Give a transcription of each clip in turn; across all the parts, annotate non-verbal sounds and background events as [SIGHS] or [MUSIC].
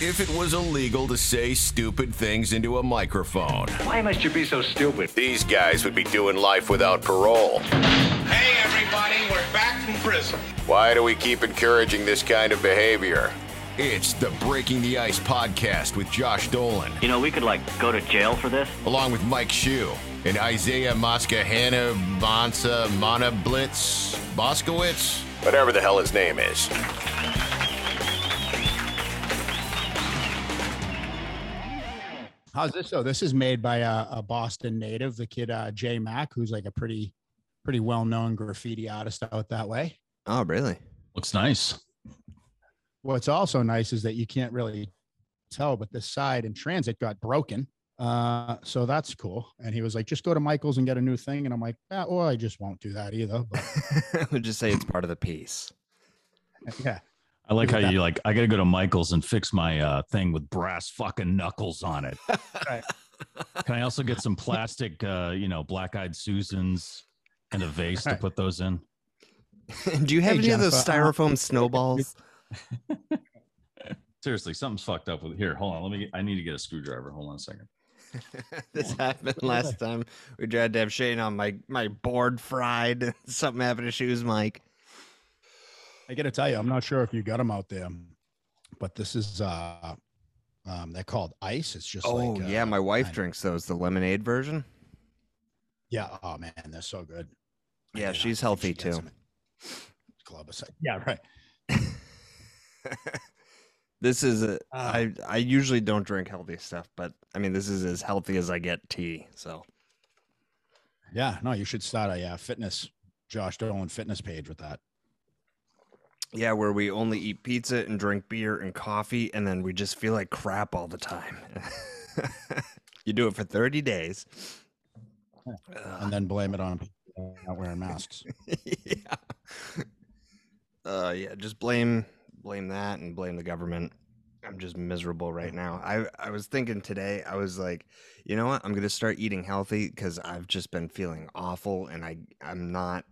if it was illegal to say stupid things into a microphone. Why must you be so stupid? These guys would be doing life without parole. Hey, everybody, we're back from prison. Why do we keep encouraging this kind of behavior? It's the Breaking the Ice podcast with Josh Dolan, You know, we could like go to jail for this. along with Mike Shue and Isaiah Moskahana Bonsa Mana Blitz Boskowitz, whatever the hell his name is. How's this though? This is made by a, a Boston native, the kid uh, Jay Mack, who's like a pretty, pretty well-known graffiti artist out that way. Oh, really? Looks nice. What's also nice is that you can't really tell, but the side in transit got broken. Uh, so that's cool. And he was like, just go to Michael's and get a new thing. And I'm like, ah, well, I just won't do that either. But [LAUGHS] I would just say it's part of the piece. [LAUGHS] yeah, I like how Look you like. I got to go to Michael's and fix my uh, thing with brass fucking knuckles on it. Right. Can I also get some plastic, uh, you know, black-eyed Susans and a vase to put those in? [LAUGHS] Do you have Hey, any of those Jennifer, uh, styrofoam snowballs? [LAUGHS] Seriously, something's fucked up with here. Hold on, let me. I need to get a screwdriver. Hold on a second. [LAUGHS] this happened last time. We tried to have Shane on my my board fried. Something happened to shoes, Mike. I got to tell you, I'm not sure if you got them out there, but this is, uh, um, they're called ice. It's just Oh like, yeah, uh, my wife of- drinks those, the lemonade version. Yeah. Oh man, they're so good. Yeah, uh, she's healthy she too. them Club aside. Yeah, right. [LAUGHS] This is a, Ah. I I usually don't drink healthy stuff, but I mean this is as healthy as I get tea. So Yeah, no, you should start a uh, fitness, Josh Dolan fitness page with that. Yeah, where we only eat pizza and drink beer and coffee, and then we just feel like crap all the time. [LAUGHS] you do it for thirty days. and then blame it on people not wearing masks. [LAUGHS] yeah. Uh, yeah, just blame blame that and blame the government. I'm just miserable right now. I I was thinking today. I was like, you know what? I'm gonna start eating healthy because I've just been feeling awful, and I I'm not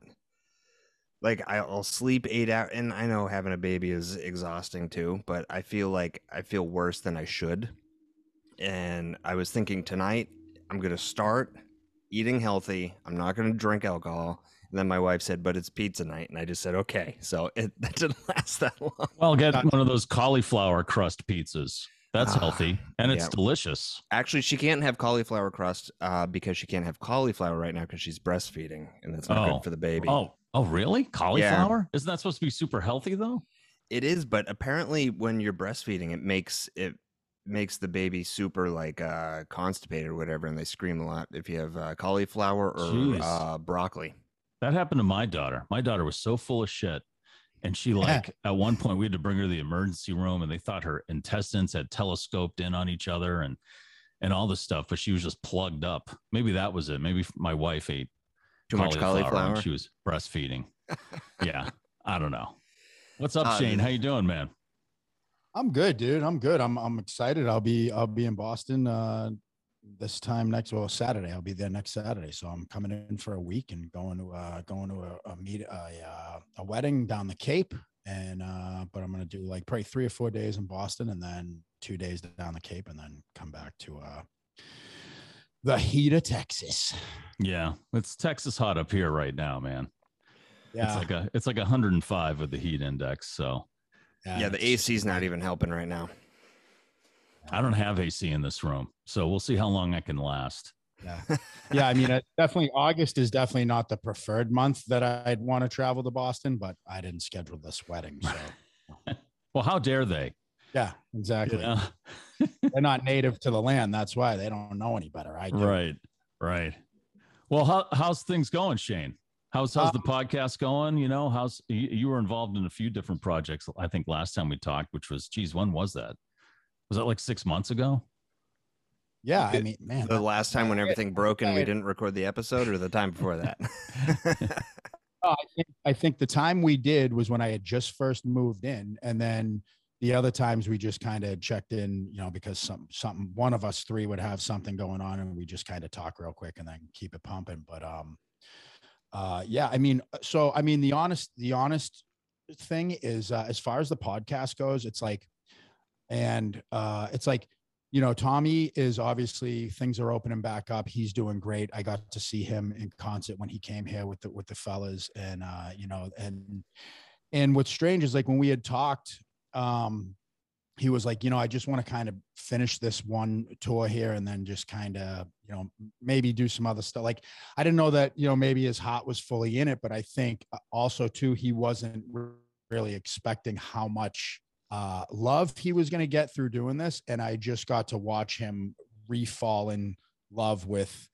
like I'll sleep eight hours, and I know having a baby is exhausting too. But I feel like I feel worse than I should. And I was thinking tonight I'm gonna start eating healthy. I'm not gonna drink alcohol. And then my wife said, "But it's pizza night," and I just said, "Okay." So it [LAUGHS] that didn't last that long. Well, get one of those cauliflower crust pizzas. That's Ah, healthy and it's yeah. delicious. Actually, she can't have cauliflower crust uh, because she can't have cauliflower right now because she's breastfeeding, and that's not Oh. good for the baby. Oh, oh, really? Cauliflower? Isn't that supposed to be super healthy though? It is, but apparently, when you're breastfeeding, it makes it makes the baby super like uh, constipated or whatever, and they scream a lot if you have uh, cauliflower or uh, broccoli. That happened to my daughter. My daughter was so full of shit. And she [LAUGHS] like at one point we had to bring her to the emergency room and they thought her intestines had telescoped in on each other and and all this stuff, but she was just plugged up. Maybe that was it. Maybe my wife ate Too much when cauliflower. She was breastfeeding. [LAUGHS] yeah. I don't know. What's up, Uh, Shane? How you doing, man? I'm good, dude. I'm good. I'm I'm excited. I'll be I'll be in Boston uh this time next well Saturday. I'll be there next Saturday. So I'm coming in for a week and going to uh going to a, a meet a uh, a wedding down the Cape and uh but I'm gonna do like probably three or four days in Boston and then two days down the Cape and then come back to uh the heat of Texas. Yeah. It's Texas hot up here right now, man. Yeah. It's like a it's like 105 with the heat index. So Yeah, the it's- AC's not even helping right now. I don't have AC in this room. So we'll see how long I can last. Yeah. yeah, I mean, it, [LAUGHS] definitely August is definitely not the preferred month that I'd want to travel to Boston, but I didn't schedule this wedding. So, [LAUGHS] Well, how dare they? yeah, exactly. Yeah. They're not native to the land. That's why they don't know any better. I do. Right. Right. Well, how, how's things going, Shane? How's how's the Um, podcast going? You know, how's you, you were involved in a few different projects. I think last time we talked, which was, geez, when was that? Was that like six months ago? Yeah, I mean, man, The last time when everything broke and we didn't record the episode, or the time before that. [LAUGHS] [LAUGHS] Oh, I think I think the time we did was when I had just first moved in, and then the other times we just kind of checked in, you know, because some something one of us three would have something going on, and we just kind of talk real quick and then keep it pumping. But um, uh, yeah, I mean, so I mean, the honest the honest thing is, uh, as far as the podcast goes, it's like and uh, it's like you know, Tommy is obviously things are opening back up. He's doing great. I got to see him in concert when he came here with the with the fellas, and uh, you know, and and what's strange is like when we had talked, um, he was like, you know, I just want to kind of finish this one tour here and then just kind of, you know, maybe do some other stuff. Like I didn't know that, you know, maybe his heart was fully in it, but I think uh, also too he wasn't really expecting how much uh, love he was going to get through doing this. And I just got to watch him refall in love with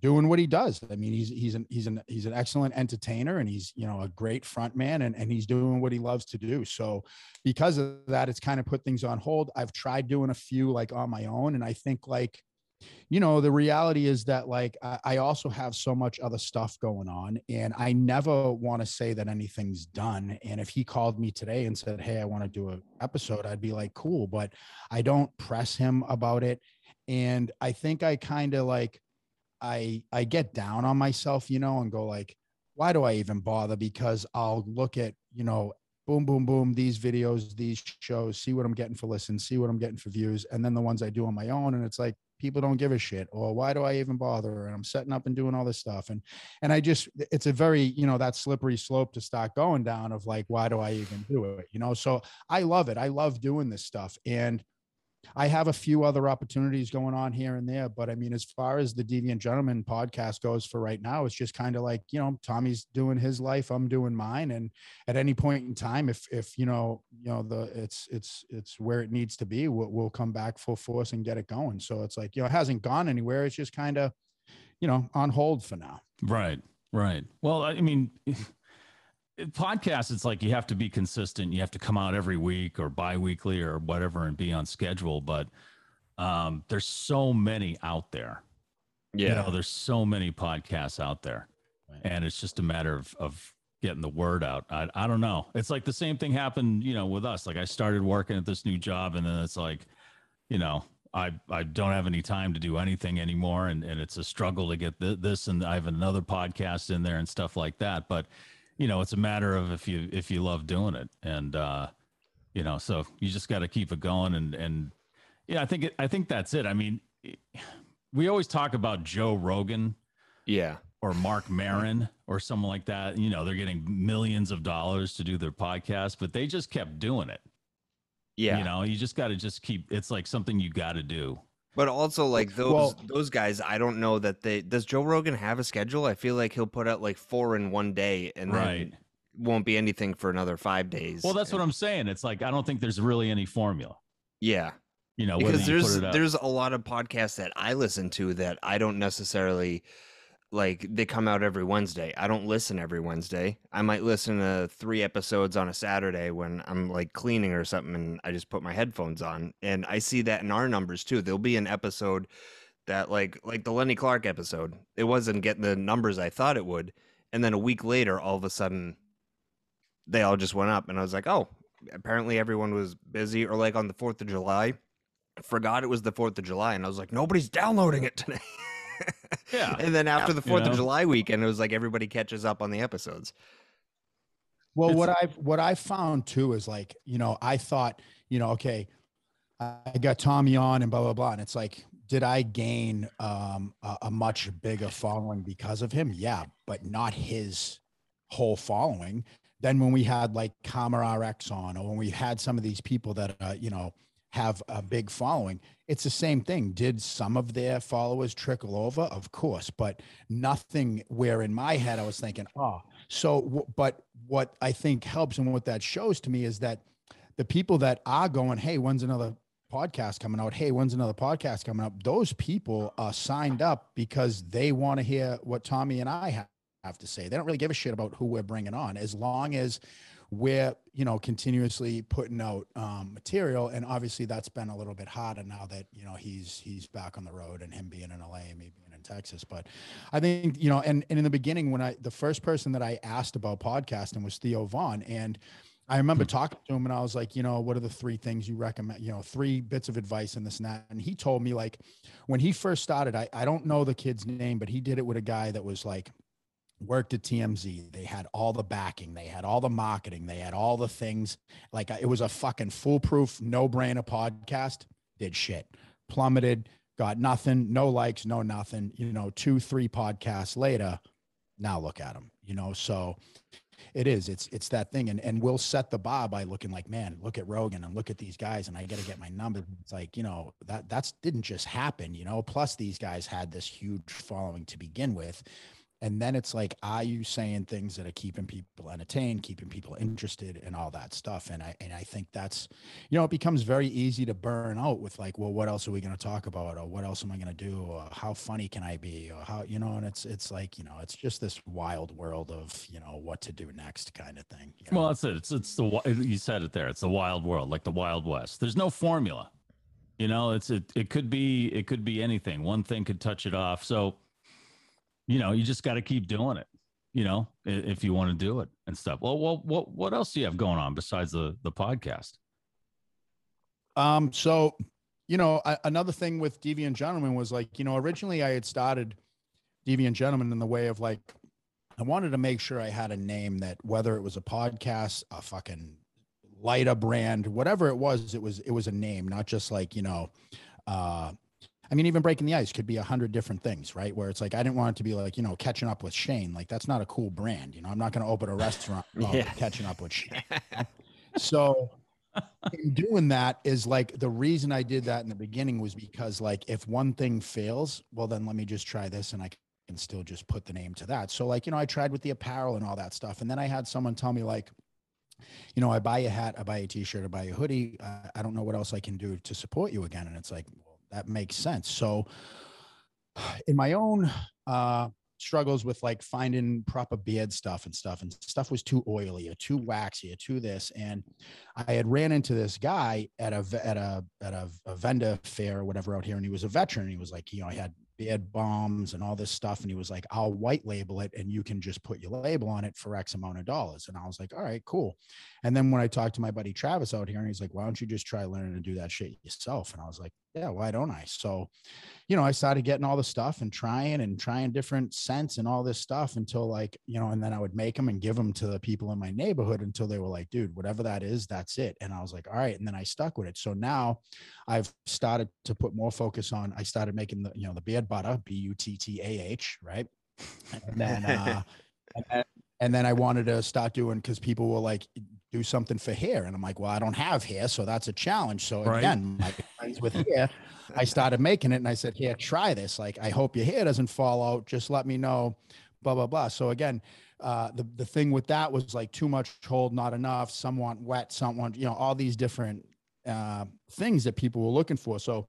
doing what he does. I mean, he's he's an he's an he's an excellent entertainer and he's you know a great front man and, and he's doing what he loves to do. So because of that, it's kind of put things on hold. I've tried doing a few like on my own, and I think like you know the reality is that like I, I also have so much other stuff going on and i never want to say that anything's done and if he called me today and said hey i want to do an episode i'd be like cool but i don't press him about it and i think i kind of like i i get down on myself you know and go like why do i even bother because i'll look at you know boom, boom, boom, these videos, these shows, see what I'm getting for listens, see what I'm getting for views. And then the ones I do on my own. And it's like, people don't give a shit or why do i even bother and i'm setting up and doing all this stuff and and i just it's a very you know that slippery slope to start going down of like why do i even do it you know so i love it i love doing this stuff and I have a few other opportunities going on here and there, but I mean, as far as the Deviant Gentleman podcast goes for right now, it's just kind of like you know, Tommy's doing his life, I'm doing mine, and at any point in time, if if you know, you know, the it's it's it's where it needs to be, we'll, we'll come back full force and get it going. So it's like you know, it hasn't gone anywhere. It's just kind of, you know, on hold for now. Right, right. Well, I mean [LAUGHS] podcast it's like you have to be consistent. You have to come out every week or bi-weekly or whatever and be on schedule but um, there's so many out there. Yeah. you know there's so many podcasts out there. Right. and it's just a matter of, of getting the word out. I, I don't know. It's like the same thing happened you know with us. Like i started working at this new job and then it's like you know I, I don't have any time to do anything anymore and, and it's a struggle to get th- this and I have another podcast in there and stuff like that. But you know, it's a matter of if you if you love doing it, and uh, you know, so you just got to keep it going, and and yeah, I think it, I think that's it. I mean, we always talk about Joe Rogan, yeah, or Mark Maron or someone like that. You know, they're getting millions of dollars to do their podcast, but they just kept doing it. Yeah, you know, you just got to just keep. It's like something you got to do. But also like those well, those guys, I don't know that they does Joe Rogan have a schedule? I feel like he'll put out like four in one day and right. then won't be anything for another five days. Well, that's what I'm saying. It's like I don't think there's really any formula. Yeah. You know, because there's there's a lot of podcasts that I listen to that I don't necessarily like they come out every Wednesday. I don't listen every Wednesday. I might listen to three episodes on a Saturday when I'm like cleaning or something and I just put my headphones on. And I see that in our numbers too. There'll be an episode that like like the Lenny Clark episode. It wasn't getting the numbers I thought it would. And then a week later all of a sudden they all just went up and I was like, "Oh, apparently everyone was busy or like on the 4th of July, forgot it was the 4th of July and I was like, "Nobody's downloading it today." [LAUGHS] yeah. And then after the Fourth you know? of July weekend, it was like everybody catches up on the episodes. Well, it's, what I've what I found too is like, you know, I thought, you know, okay, I got Tommy on and blah blah blah. And it's like, did I gain um, a, a much bigger following because of him? Yeah, but not his whole following. Then when we had like Kama RX on, or when we had some of these people that uh, you know have a big following. It's the same thing. Did some of their followers trickle over? Of course, but nothing where in my head I was thinking, oh, so, but what I think helps and what that shows to me is that the people that are going, hey, when's another podcast coming out? Hey, when's another podcast coming up? Those people are signed up because they want to hear what Tommy and I have to say. They don't really give a shit about who we're bringing on as long as we're you know continuously putting out um, material and obviously that's been a little bit harder now that you know he's he's back on the road and him being in la and me being in texas but i think you know and, and in the beginning when i the first person that i asked about podcasting was theo von and I remember hmm. talking to him and I was like, you know, what are the three things you recommend? You know, three bits of advice in this and that. And he told me like when he first started, I, I don't know the kid's name, but he did it with a guy that was like worked at TMZ. They had all the backing, they had all the marketing, they had all the things. Like uh, it was a fucking foolproof, no brainer podcast. Did shit, plummeted, got nothing, no likes, no nothing. You know, two, three podcasts later, now look at them. You know, so it is. It's it's that thing, and and we'll set the bar by looking like, man, look at Rogan and look at these guys, and I got to get my numbers. It's like you know that that's didn't just happen. You know, plus these guys had this huge following to begin with and then it's like are you saying things that are keeping people entertained keeping people interested and all that stuff and i and i think that's you know it becomes very easy to burn out with like well what else are we going to talk about? Or what else am i going to do? Or how funny can i be? Or how you know and it's it's like you know it's just this wild world of you know what to do next kind of thing you know? well that's it it's it's the you said it there it's the wild world like the wild west. There's no formula you know it's it, it could be it could be anything. One thing could touch it off. So you know, you just got to keep doing it. You know, if you want to do it and stuff. Well, well, what what else do you have going on besides the the podcast? Um, so you know, I, another thing with Deviant Gentleman was like, you know, originally I had started Deviant Gentleman in the way of like, I wanted to make sure I had a name that whether it was a podcast, a fucking lighter brand, whatever it was, it was it was a name, not just like you know, uh, I mean, even breaking the ice could be a hundred different things, right? Where it's like I didn't want it to be like you know catching up with Shane. Like that's not a cool brand. You know, I'm not going to open a restaurant [LAUGHS] yeah. catching up with Shane. [LAUGHS] so in doing that is like the reason I did that in the beginning was because like if one thing fails, well then let me just try this and I can still just put the name to that. So like you know I tried with the apparel and all that stuff, and then I had someone tell me like you know, I buy a hat, I buy a t-shirt, I buy a hoodie. Uh, I don't know what else I can do to support you again. And it's like, that makes sense. So, in my own uh, struggles with like finding proper beard stuff and stuff, and stuff was too oily or too waxy or too this, and I had ran into this guy at a at a at a, a vendor fair or whatever out here, and he was a veteran. He was like, you know, I had beard bombs and all this stuff. And he was like, I'll white label it and you can just put your label on it for X amount of dollars. And I was like, all right, cool. And then when I talked to my buddy Travis out here, and he's like, why don't you just try learning to do that shit yourself? And I was like, yeah, why don't I? So, you know, I started getting all the stuff and trying and trying different scents and all this stuff until like, you know, and then I would make them and give them to the people in my neighborhood until they were like, dude, whatever that is, that's it. And I was like, all right. And then I stuck with it. So now I've started to put more focus on, I started making the, you know, the beard butter, B U T T A H, right? And then, uh, [LAUGHS] and then, and then I wanted to start doing because people were like, do something for hair. And I'm like, well, I don't have hair. So that's a challenge. So right. again, my friends with hair, I started making it and I said, here, try this. Like, I hope your hair doesn't fall out. Just let me know, blah, blah, blah. So again, uh, the, the thing with that was like too much hold, not enough. Some want wet, some want, you know, all these different uh, things that people were looking for. So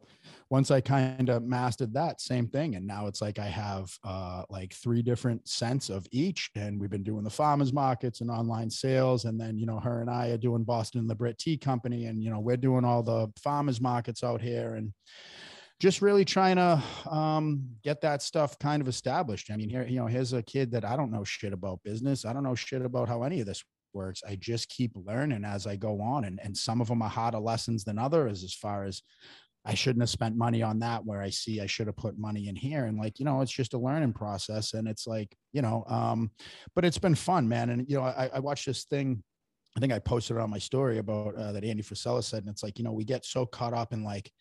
once I kind of mastered that same thing, and now it's like I have uh, like three different scents of each, and we've been doing the farmers markets and online sales, and then you know her and I are doing Boston Brit Tea Company, and you know we're doing all the farmers markets out here, and just really trying to um, get that stuff kind of established. I mean, here you know here's a kid that I don't know shit about business, I don't know shit about how any of this works. I just keep learning as I go on, and and some of them are harder lessons than others as far as I shouldn't have spent money on that where I see I should have put money in here. And like, you know, it's just a learning process. And it's like, you know, um, but it's been fun, man. And, you know, I, I watched this thing, I think I posted on my story about uh, that Andy Frisella said, and it's like, you know, we get so caught up in like,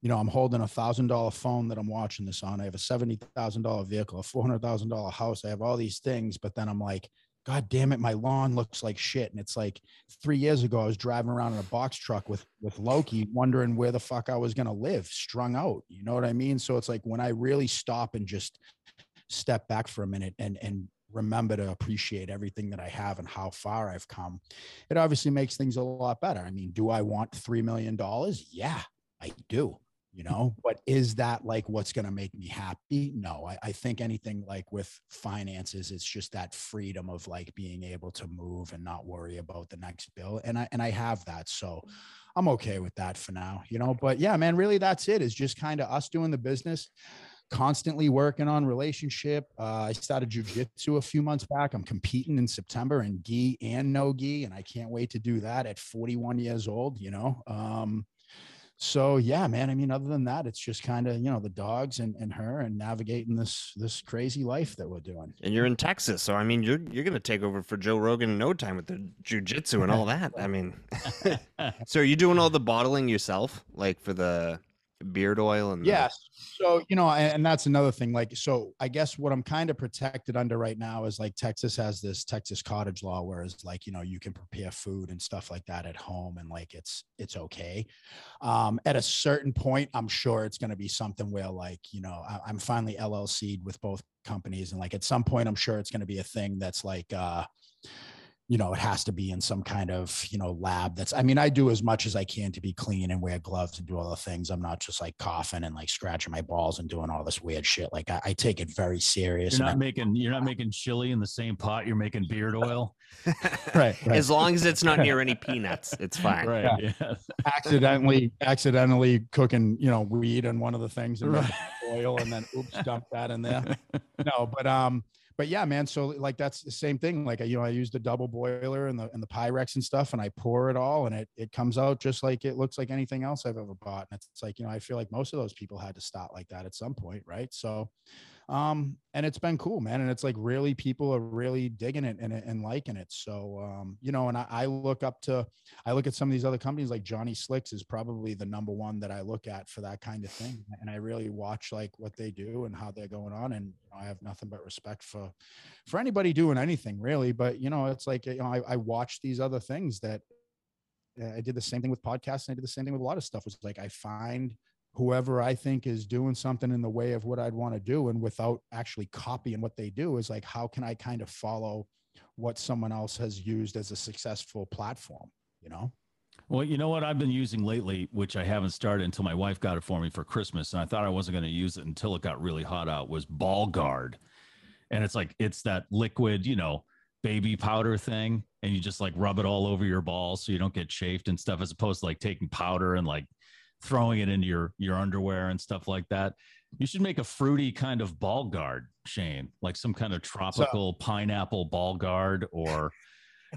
you know, I'm holding a thousand dollar phone that I'm watching this on. I have a seventy thousand dollar vehicle, a four hundred thousand dollar house. I have all these things, but then I'm like, God damn it, my lawn looks like shit. And it's like three years ago, I was driving around in a box truck with with Loki, wondering where the fuck I was gonna live, strung out. You know what I mean? So it's like when I really stop and just step back for a minute and and remember to appreciate everything that I have and how far I've come, it obviously makes things a lot better. I mean, do I want three million dollars? Yeah, I do you know but is that like what's going to make me happy? No I, I, think anything like with finances it's just that freedom of like being able to move and not worry about the next bill and i and i have that so i'm okay with that for now you know but yeah man really that's it is just kind of us doing the business constantly working on relationship uh, i started jujitsu a few months back i'm competing in september in gi and no gi and i can't wait to do that at 41 years old you know um so yeah, man. I mean, other than that, it's just kind of you know the dogs and, and her and navigating this this crazy life that we're doing. And you're in Texas, so I mean, you're you're gonna take over for Joe Rogan in no time with the jujitsu and all [LAUGHS] that. I mean, [LAUGHS] [LAUGHS] so are you doing all the bottling yourself, like for the beard oil and the- So, you know, and, that's another thing. Like, so I guess what I'm kind of protected under right now is like Texas has this Texas cottage law, whereas like, you know, you can prepare food and stuff like that at home and like it's it's okay. Um, at a certain point, I'm sure it's gonna be something where like, you know, I, I'm finally LLC'd with both companies. And like at some point, I'm sure it's gonna be a thing that's like uh you know, it has to be in some kind of, you know, lab that's, I mean, I do as much as I can to be clean and wear gloves and do all the things. I'm not just like coughing and like scratching my balls and doing all this weird shit. Like I, I take it very serious. You're and not making you're not making chili in the same pot. You're making beard oil. [LAUGHS] Right, right. As long as it's not near [LAUGHS] any peanuts, it's fine. Right. Yeah. accidentally, accidentally cooking, you know, weed and one of the things and Right. oil and then oops, dump that in there. [LAUGHS] no, but um, but yeah, man. So like that's the same thing. Like you know, I use the double boiler and the and the Pyrex and stuff, and I pour it all, and it it comes out just like it looks like anything else I've ever bought. And it's like you know, I feel like most of those people had to start like that at some point, right? So, um, and it's been cool, man. And it's like really people are really digging it and and liking it. So, um, you know, and I, I look up to I look at some of these other companies like Johnny Slicks is probably the number one that I look at for that kind of thing. And I really watch like what they do and how they're going on. And you know, I have nothing but respect for for anybody doing anything really. But you know, it's like you know, I, I watch these other things that uh, I did the same thing with podcasts and I did the same thing with a lot of stuff. Was like I find whoever I think is doing something in the way of what I'd want to do, and without actually copying what they do, is like how can I kind of follow what someone else has used as a successful platform, you know? Well, you know what I've been using lately, which I haven't started until my wife got it for me for Christmas, and I thought I wasn't going to use it until it got really hot out. Was Ball Guard, and it's like it's that liquid, you know, baby powder thing, and you just like rub it all over your balls so you don't get chafed and stuff, as opposed to like taking powder and like throwing it into your your underwear and stuff like that. You should make a fruity kind of ball guard, Shane, like some kind of tropical pineapple ball guard, or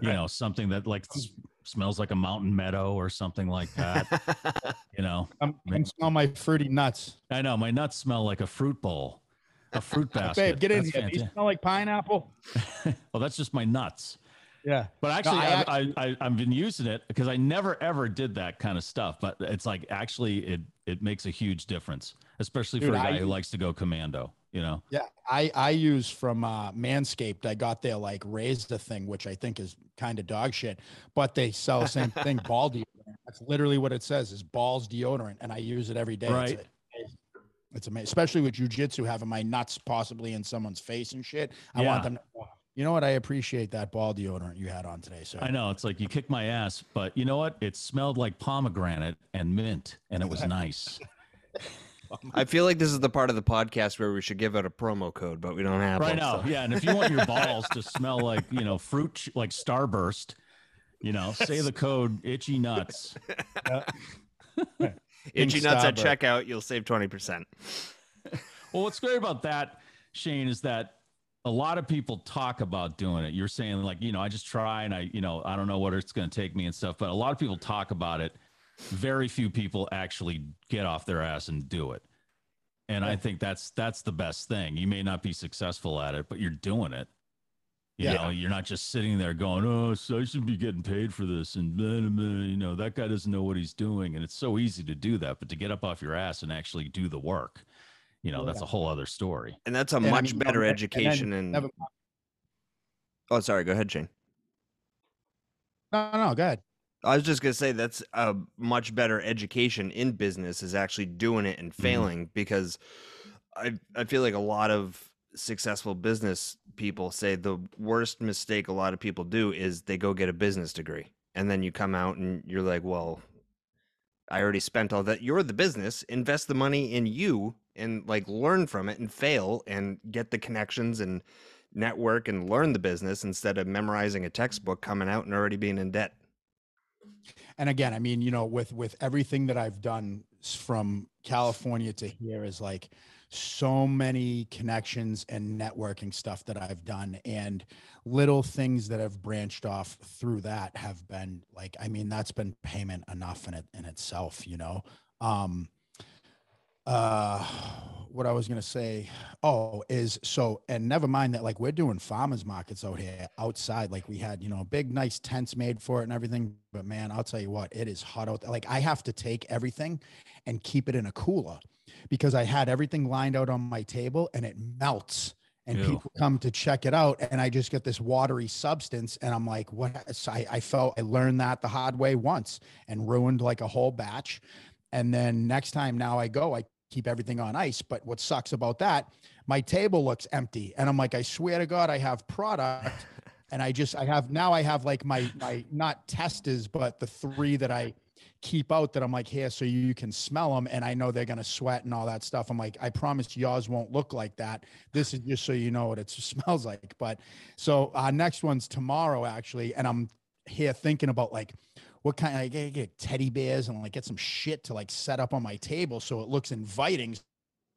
you know something that like s- smells like a mountain meadow or something like that. [LAUGHS] you know, I'm, I'm smell my fruity nuts. I know my nuts smell like a fruit bowl, a fruit [LAUGHS] basket. Babe, get in That's here. Do you smell like pineapple? [LAUGHS] well, that's just my nuts. Yeah. But actually, I I, I, I, I've been using it because I never ever did that kind of stuff. But it's like actually, it it makes a huge difference, especially for a guy I- who likes to go commando. You know, Yeah, I I use from uh, Manscaped. I got their like Razor thing, which I think is kind of dog shit, but they sell the same thing, [LAUGHS] ball deodorant. That's literally what it says: is balls deodorant, and I use it every day. Right. It's, it's amazing, especially with jujitsu, having my nuts possibly in someone's face and shit. I Yeah. want them. To, you know what? I appreciate that ball deodorant you had on today, sir. I know it's like you kicked my ass, but you know what? It smelled like pomegranate and mint, and it was [LAUGHS] nice. I feel like this is the part of the podcast where we should give out a promo code, but we don't have right one, now. so- Yeah, and if you want your [LAUGHS] balls to smell like you know fruit, like Starburst, you know, say the code itchy nuts. [LAUGHS] Itchy nuts at checkout, you'll save twenty percent. Well, what's great about that, Shane, is that a lot of people talk about doing it. You're saying like, you know, I just try and I, you know, I don't know what it's going to take me and stuff, but a lot of people talk about it. Very few people actually get off their ass and do it. And I think that's that's the best thing. You may not be successful at it, but you're doing it. You Yeah. know, you're not just sitting there going, "Oh, so I should be getting paid for this," and blah, blah, blah, you know that guy doesn't know what he's doing. And it's so easy to do that, but to get up off your ass and actually do the work, you know, that's a whole other story. And that's a And I much mean, better and then- education and, never- Oh, sorry, go ahead, Shane. no, no, go ahead. I was just gonna say that's a much better education in business is actually doing it and mm-hmm. failing because I I feel like a lot of successful business people say the worst mistake a lot of people do is they go get a business degree and then you come out and you're like, well, I already spent all that. You're the business. Invest the money in you and like learn from it and fail and get the connections and network and learn the business instead of memorizing a textbook coming out and already being in debt. and again i mean you know with with everything that i've done from california to here is like so many connections and networking stuff that i've done and little things that have branched off through that have been like i mean that's been payment enough in it in itself you know Um, uh, what I was gonna say, oh, is so, and never mind that, like we're doing farmers markets out here outside. Like we had, you know, big nice tents made for it and everything. But man, I'll tell you what, it is hot out there. Like I have to take everything and keep it in a cooler because I had everything lined out on my table and it melts and Ew. people come to check it out and i just get this watery substance and i'm like what so I, I felt i learned that the hard way once and ruined like a whole batch and then next time now i go i keep everything on ice but what sucks about that my table looks empty and i'm like i swear to god i have product [LAUGHS] and i just i have now i have like my my not testers but the three that i keep out that I'm like, here, so you can smell them. And I know they're going to sweat and all that stuff. I'm like, I promise yours won't look like that. This is just so you know what it [LAUGHS] smells like. But so our next one's tomorrow, actually. And I'm here thinking about like, what kind I get, get teddy bears and like get some shit to like set up on my table so it looks inviting.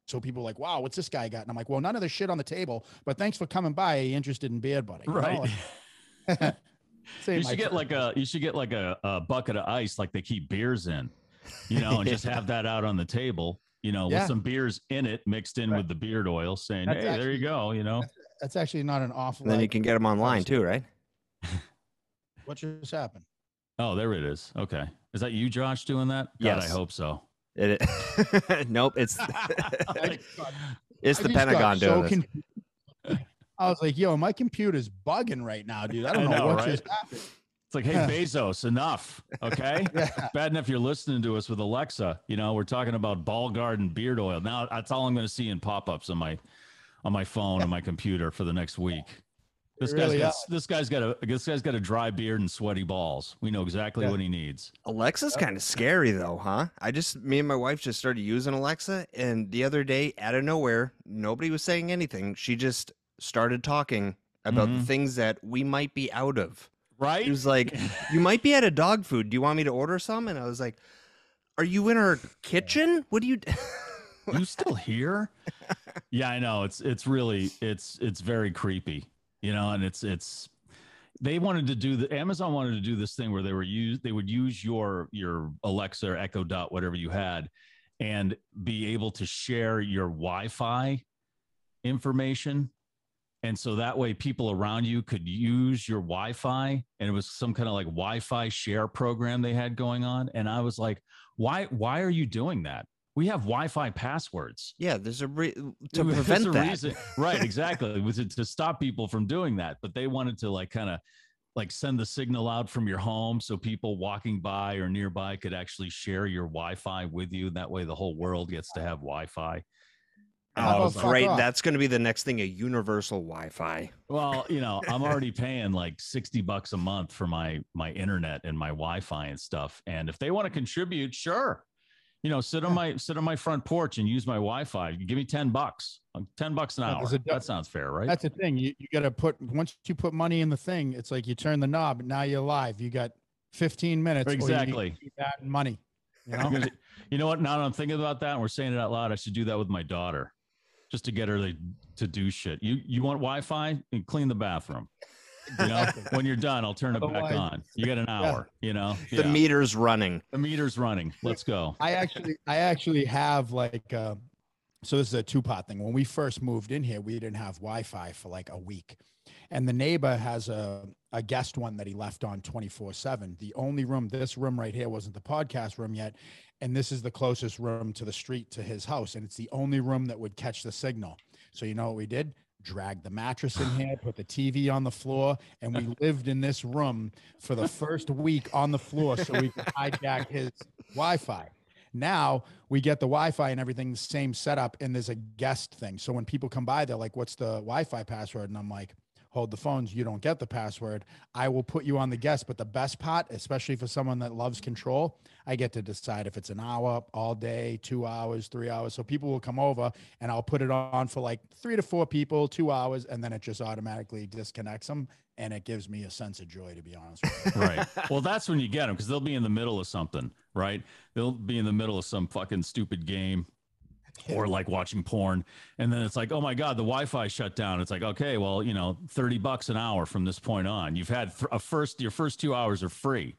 So people are like, wow, what's this guy got? And I'm like, well, none of the shit on the table, but thanks for coming by. Are you interested in beard buddy? You know, Right. like- [LAUGHS] [LAUGHS] you should get friend. like a you should get like a, a bucket of ice like they keep beers in, you know, and [LAUGHS] just have that out on the table, you know, Yeah. with some beers in it mixed in Right. with the beard oil, saying, That's "Hey, there you go," you know. That's actually not an awful. And then you can get them online too, right? What just happened? Oh, there it is. Okay, is that you, Josh, doing that? God, I hope so. It, [LAUGHS] nope, it's [LAUGHS] [LAUGHS] it's the just got Pentagon so doing this. conf- I was like, yo, my computer's bugging right now, dude. I don't I know, know, what right? just happened. It's like, hey, Bezos, enough. Okay. Yeah. Bad enough you're listening to us with Alexa. You know, we're talking about ball garden beard oil. Now that's all I'm going to see in pop-ups on my on my phone and my computer for the next week. This guy's really got this guy's got a this guy's got a dry beard and sweaty balls. We know exactly Yeah. what he needs. Alexa's kind of scary though, huh? I just me and my wife just started using Alexa and the other day out of nowhere, nobody was saying anything. She just started talking about the Mhm. things that we might be out of. Right? She was like, [LAUGHS] "You might be out of dog food. Do you want me to order some?" And I was like, "Are you in our kitchen? What do you?" [LAUGHS] you still here? yeah, I know. It's it's really it's it's very creepy, you know, and it's it's they wanted to do the Amazon wanted to do this thing where they were use they would use your your Alexa or Echo Dot whatever you had and be able to share your Wi-Fi information. And so that way people around you could use your Wi-Fi and it was some kind of like Wi-Fi share program they had going on. And I was like, why why are you doing that? We have Wi-Fi passwords. yeah, there's a re- uh, to prevent a that. reason- right? Exactly, was it to stop people from doing that? But they wanted to like kind of like send the signal out from your home so people walking by or nearby could actually share your Wi-Fi with you. That way, the whole world gets to have Wi-Fi. How Oh, about great! That's going to be the next thing—a universal Wi-Fi. Well, you know, [LAUGHS] I'm already paying like 60 bucks a month for my my internet and my Wi-Fi and stuff. And if they want to contribute, sure. You know, sit on my sit on my front porch and use my Wi-Fi. Give me 10 bucks. 10 bucks an hour. a That sounds fair, right? That's the thing. You you got to put once you put money in the thing, it's like you turn the knob, and now you're live. You got 15 minutes. or you need Exactly. adding money. You know? You know what? Now that I'm thinking about that, and we're saying it out loud. I should do that with my daughter, just to get her to, to do shit. You you want Wi-Fi? And clean the bathroom. You know, [LAUGHS] when you're done, I'll turn it back Otherwise- on. You got an hour. You know, The Yeah. meter's running. the meter's running. Let's go. [LAUGHS] I actually, I actually have like, uh, so this is a two pot thing. When we first moved in here, we didn't have Wi-Fi for like a week, and the neighbor has a a guest one that he left on twenty four seven. The only room, this room right here, wasn't the podcast room yet, and this is the closest room to the street to his house, and it's the only room that would catch the signal. So you know what we did? Dragged the mattress in [SIGHS] here, put the TV on the floor, and we [LAUGHS] lived in this room for the first week on the floor so we could hijack his Wi-Fi. Now we get the Wi-Fi and everything the same setup, and there's a guest thing. So when people come by, they're like, "What's the Wi-Fi password?" And I'm like, "Hold the phones. You don't get the password. I will put you on the guest." But the best part, especially for someone that loves control, I get to decide if it's an hour, all day, two hours, three hours. So people will come over, and I'll put it on for like three to four people, two hours, and then it just automatically disconnects them, and it gives me a sense of joy, to be honest. With you. right. Well, that's when you get them because they'll be in the middle of something, right? They'll be in the middle of some fucking stupid game or like watching porn. And then it's like, oh my God, the Wi Fi shut down. It's like, okay, well, you know, 30 bucks an hour from this point on. You've had th- a first, your first two hours are free.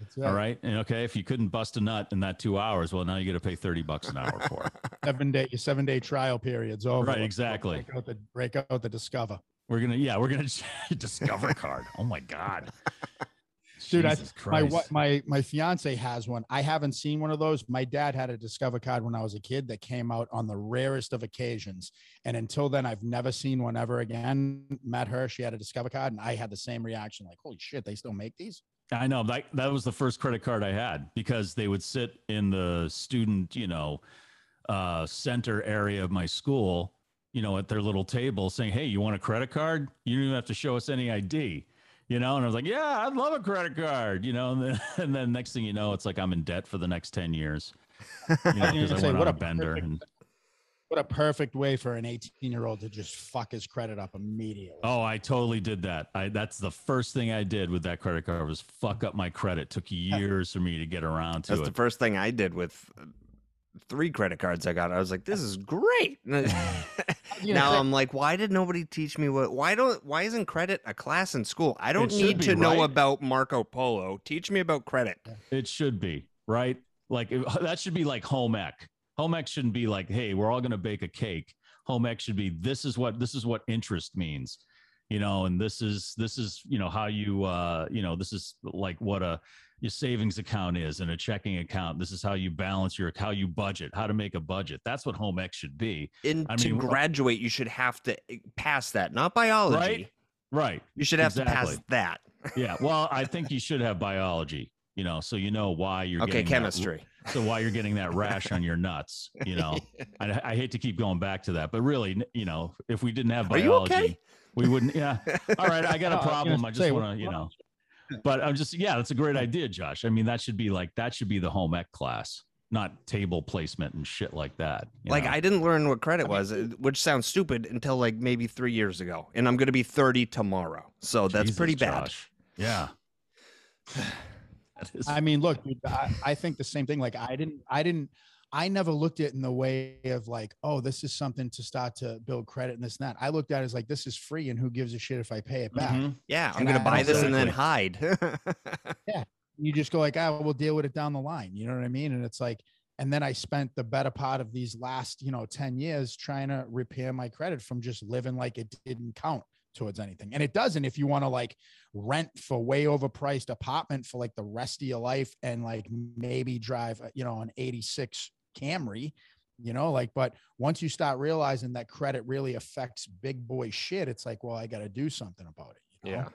That's All right. And okay, if you couldn't bust a nut in that two hours, well, now you got to pay 30 bucks an hour for it. [LAUGHS] Seven day, your seven day trial period's over. Right, exactly. Break out the, break out the Discover. We're going to, yeah, we're going [LAUGHS] to discover card. Oh my God. [LAUGHS] Dude, I, my my my fiance has one. I haven't seen one of those. My dad had a Discover card when I was a kid that came out on the rarest of occasions, and until then, I've never seen one ever again. Met her, she had a Discover card, and I had the same reaction, like, "Holy shit, they still make these?" I know that that was the first credit card I had because they would sit in the student, you know, uh, center area of my school, you know, at their little table saying, Hey, you want a credit card? You don't even have to show us any ID, you know? And I was like, Yeah, I'd love a credit card, you know? And then, [LAUGHS] and then next thing you know, it's like I'm in debt for the next 10 years, you know, [LAUGHS] because I Say, went what on a a bender. perfect- And, [LAUGHS] What a perfect way for an 18 year old to just fuck his credit up immediately. oh, I totally did that. I, that's the first thing I did with that credit card was fuck up my credit. Took years for me to get around to That's it. the first thing I did with uh, three credit cards I got. I was like, this is great. [LAUGHS] [LAUGHS] Now I'm like, why did nobody teach me what? Why don't? Why isn't credit a class in school? I don't It should need be, to know right? about Marco Polo. Teach me about credit. It should be right. Like it- [LAUGHS] that should be like home ec. Home ec shouldn't be like, hey, we're all going to bake a cake. Home ec should be this is what this is what interest means, you know, and this is this is you know how you uh you know this is like what a your savings account is and a checking account. This is how you balance your how you budget, how to make a budget. That's what home ec should be, And I to mean, wh- graduate, you should have to eh, pass that, not biology. right? Right. You should have to pass that. Yeah. Well, I [LAUGHS] think you should have biology. You know, so you know why you're Okay, getting that- chemistry. so why you're getting that rash on your nuts [LAUGHS] you know I, I hate to keep going back to that but really you know if we didn't have Are you biology okay? we wouldn't yeah [LAUGHS] all right i got a I a was problem i just say, want to you know but i'm just yeah that's a great idea josh i mean that should be like that should be the home ec class not table placement and shit like that you Like know? I didn't learn what credit was, uh, which sounds stupid until like maybe three years ago, and I'm going to be 30 tomorrow, so that's Jesus, pretty bad. Josh. yeah [SIGHS] I mean, look, dude, I, I think the same thing. Like, I didn't, I didn't, I never looked at it in the way of like, oh, this is something to start to build credit and this and that. I looked at it as like, this is free, and who gives a shit if I pay it back? Mhm. Yeah, I'm And going I to buy this and then hide. [LAUGHS] You just go like, ah, we'll deal with it down the line. You know what I mean? And it's like, and then I spent the better part of these last, you know, 10 years trying to repair my credit from just living like it didn't count towards anything. And it doesn't if you want to like rent for way overpriced apartment for like the rest of your life and like maybe drive, uh, you know, an 86 Camry, you know, like, but once you start realizing that credit really affects big boy shit, it's like, well, I got to do something about it. you know? yeah.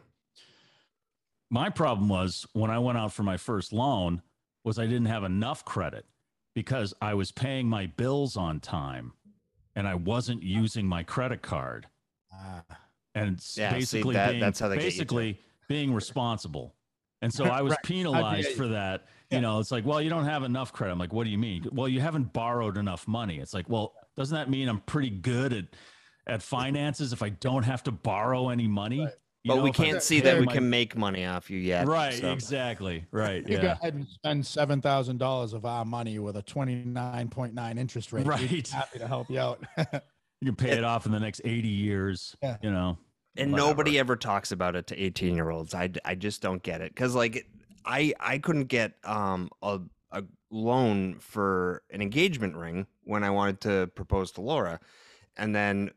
my problem was when I went out for my first loan was I didn't have enough credit because I was paying my bills on time and I wasn't using my credit card Ah. and it's Yeah, see, basically that- being, that's how they get you basically being responsible. And so [LAUGHS] I was Right. penalized yeah. for that. You know, it's like, well, you don't have enough credit. I'm like, what do you mean? Well, you haven't borrowed enough money. It's like, well, doesn't that mean I'm pretty good at at finances if I don't have to borrow any money? Right. You But know, we can't see that we my- can make money off you yet. Right, so- exactly. Right. You go ahead and spend seven thousand dollars of our money with a twenty nine point nine interest rate. We'd be Right. happy to help you out. [LAUGHS] You can pay it off in the next 80 years. Yeah. You know. and whatever. nobody ever talks about it to 18 year olds I, I just don't get it because like i i couldn't get um a, a loan for an engagement ring when i wanted to propose to laura and then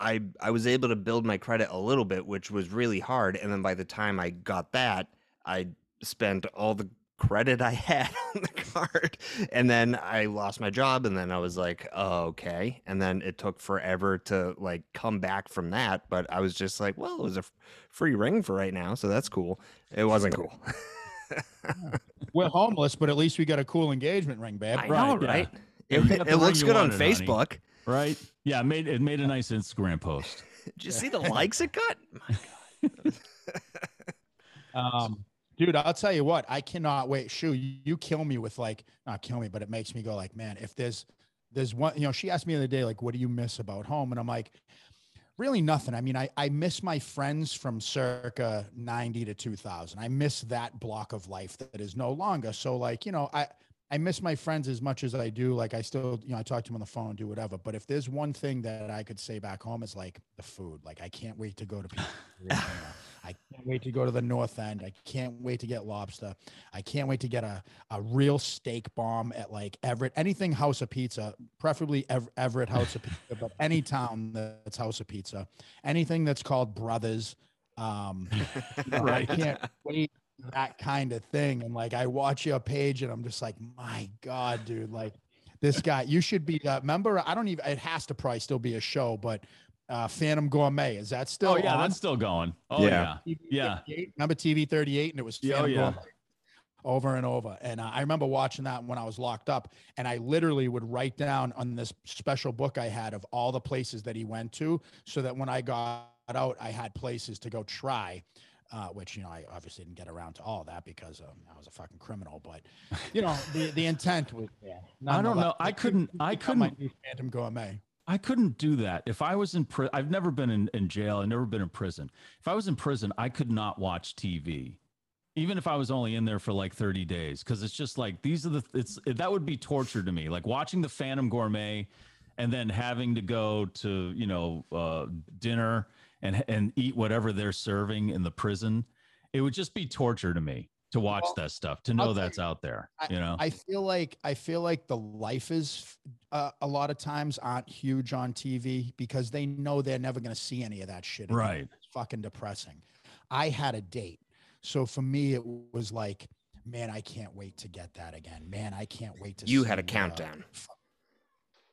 i i was able to build my credit a little bit which was really hard and then by the time i got that i spent all the credit i [LAUGHS] had on the card and then i lost my job and then i was like oh, okay and then it took forever to like come back from that but i was just like well it was a f- free ring for right now so that's cool it wasn't cool [LAUGHS] [LAUGHS] We're homeless, but at least we got a cool engagement ring, babe. i Right, know right Yeah, it, you it looks ring you good on wanted, honey. facebook Right. Yeah. It made it made a nice Instagram post. did you see the likes it got My God. Um, dude, I'll tell you what, I cannot wait. Shue, you, you kill me with like, not kill me, but it makes me go like, man, if there's, there's one, you know, she asked me the other day, like, what do you miss about home? And I'm like, really nothing. I mean, I, I miss my friends from circa 90 to 2000. I miss that block of life that is no longer. So like, you know, I, I miss my friends as much as I do. Like I still, you know, I talk to them on the phone, do whatever. But if there's one thing that I could say back home is like the food. Like I can't wait to go to [LAUGHS] people. I can't wait to go to the North End. I can't wait to get lobster. I can't wait to get a, a real steak bomb at like Everett, anything House of Pizza, preferably Ever- Everett House of Pizza, but [LAUGHS] any town that's House of Pizza, anything that's called Brothers. Um, [LAUGHS] know, I can't wait that kind of thing. And like, I watch your page and I'm just like, my God, dude, like this guy, you should be a member. I don't even, it has to probably still be a show, but uh, Phantom Gourmet, is that still Oh yeah, on? that's still going. Oh Yeah. yeah. TV Yeah. 38, Remember TV 38 and it was Yeah, oh, yeah. Gourmet over and over. And uh, I remember watching that when I was locked up and I literally would write down on this special book I had of all the places that he went to so that when I got out, I had places to go try. Uh, which you know I obviously didn't get around to all that because um, I was a fucking criminal, but you know the the intent was there. [LAUGHS] I don't know. I couldn't- I couldn't- new Phantom Gourmet. I couldn't do that. If I was in prison, I've never been in, in jail. I've never been in prison. If I was in prison, I could not watch TV, even if I was only in there for like 30 days. Cause it's just like, these are the, it's, that would be torture to me. Like watching the Phantom Gourmet and then having to go to, you know, uh, dinner and, and eat whatever they're serving in the prison. It would just be torture to me to watch Well, that stuff, to know I'll tell that's out there, I- you know? I feel like I feel like the life is uh, a lot of times aren't huge on TV because they know they're never going to see any of that shit. again. Right. It's fucking depressing. I had a date, so for me it was like, man, I can't wait to get that again. Man, I can't wait to. You see had a what, countdown.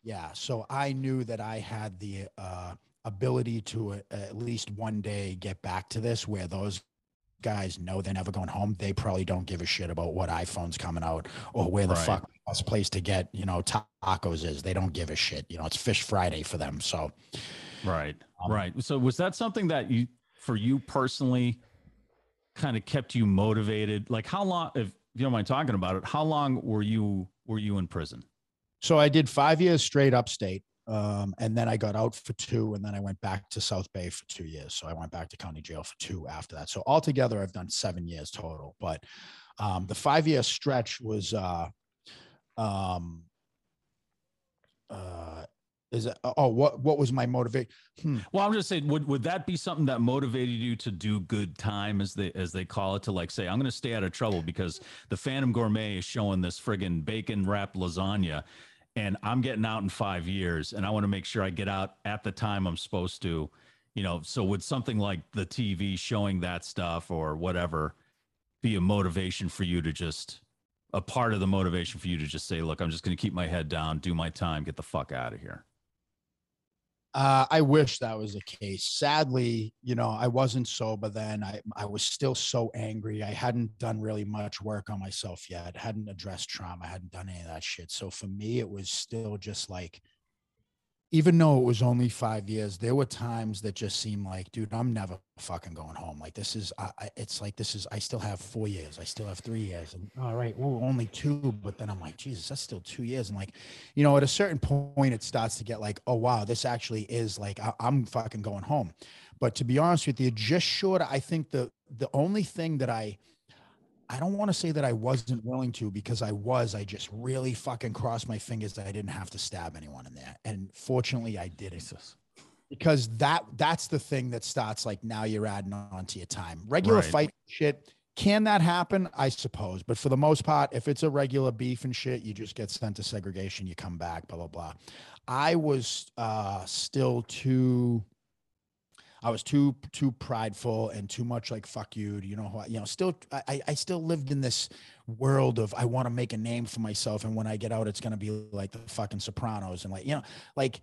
yeah, so I knew that I had the uh, ability to uh, at least one day get back to this where those guys know they're never going home. They probably don't give a shit about what iPhone's coming out or where the Right. fuck the best place to get, you know, tacos is. They don't give a shit. You know, it's Fish Friday for them. So Right. Um, right. So was that something that you for you personally kind of kept you motivated? Like how long if you don't mind talking about it, how long were you were you in prison? so I did five years straight upstate. Um, and then I got out for two, and then I went back to South Bay for two years. So I went back to county jail for two after that. So altogether, I've done seven years total. But um, the five year stretch was, uh, um, uh, is it, oh, what what was my motivation? Hmm. Well, I'm just saying, would would that be something that motivated you to do good time, as they as they call it, to like say, I'm going to stay out of trouble because the Phantom Gourmet is showing this friggin' bacon wrapped lasagna, and I'm getting out in five years, and I want to make sure I get out at the time I'm supposed to, you know. So would something like the TV showing that stuff or whatever be a motivation for you to just a part of the motivation for you to just say, look, I'm just going to keep my head down, do my time, get the fuck out of here. Uh, I wish that was the case. Sadly, you know, I wasn't sober then. I I was still so angry. I hadn't done really much work on myself yet. Hadn't addressed trauma. Hadn't done any of that shit. So for me, it was still just like, even though it was only five years, there were times that just seemed like, dude, I'm never fucking going home. Like this is, I, I, it's like this is. I still have four years. I still have three years. And all right, well, only two. But then I'm like, Jesus, that's still two years. And like, you know, at a certain point, it starts to get like, oh wow, this actually is like I, I'm fucking going home. But to be honest with you, just short, I think the the only thing that I I don't want to say that I wasn't willing to because I was. I just really fucking crossed my fingers that I didn't have to stab anyone in there. And fortunately I didn't. Because that that's the thing that starts like now you're adding on to your time. Regular Right. fight shit. Can that happen? I suppose. But for the most part, if it's a regular beef and shit, you just get sent to segregation, you come back, blah, blah, blah. I was uh still too I was too too prideful and too much like fuck you. You know, you know, still I I- I still lived in this world of I want to make a name for myself, and when I get out, it's gonna be like the fucking Sopranos and like you know, like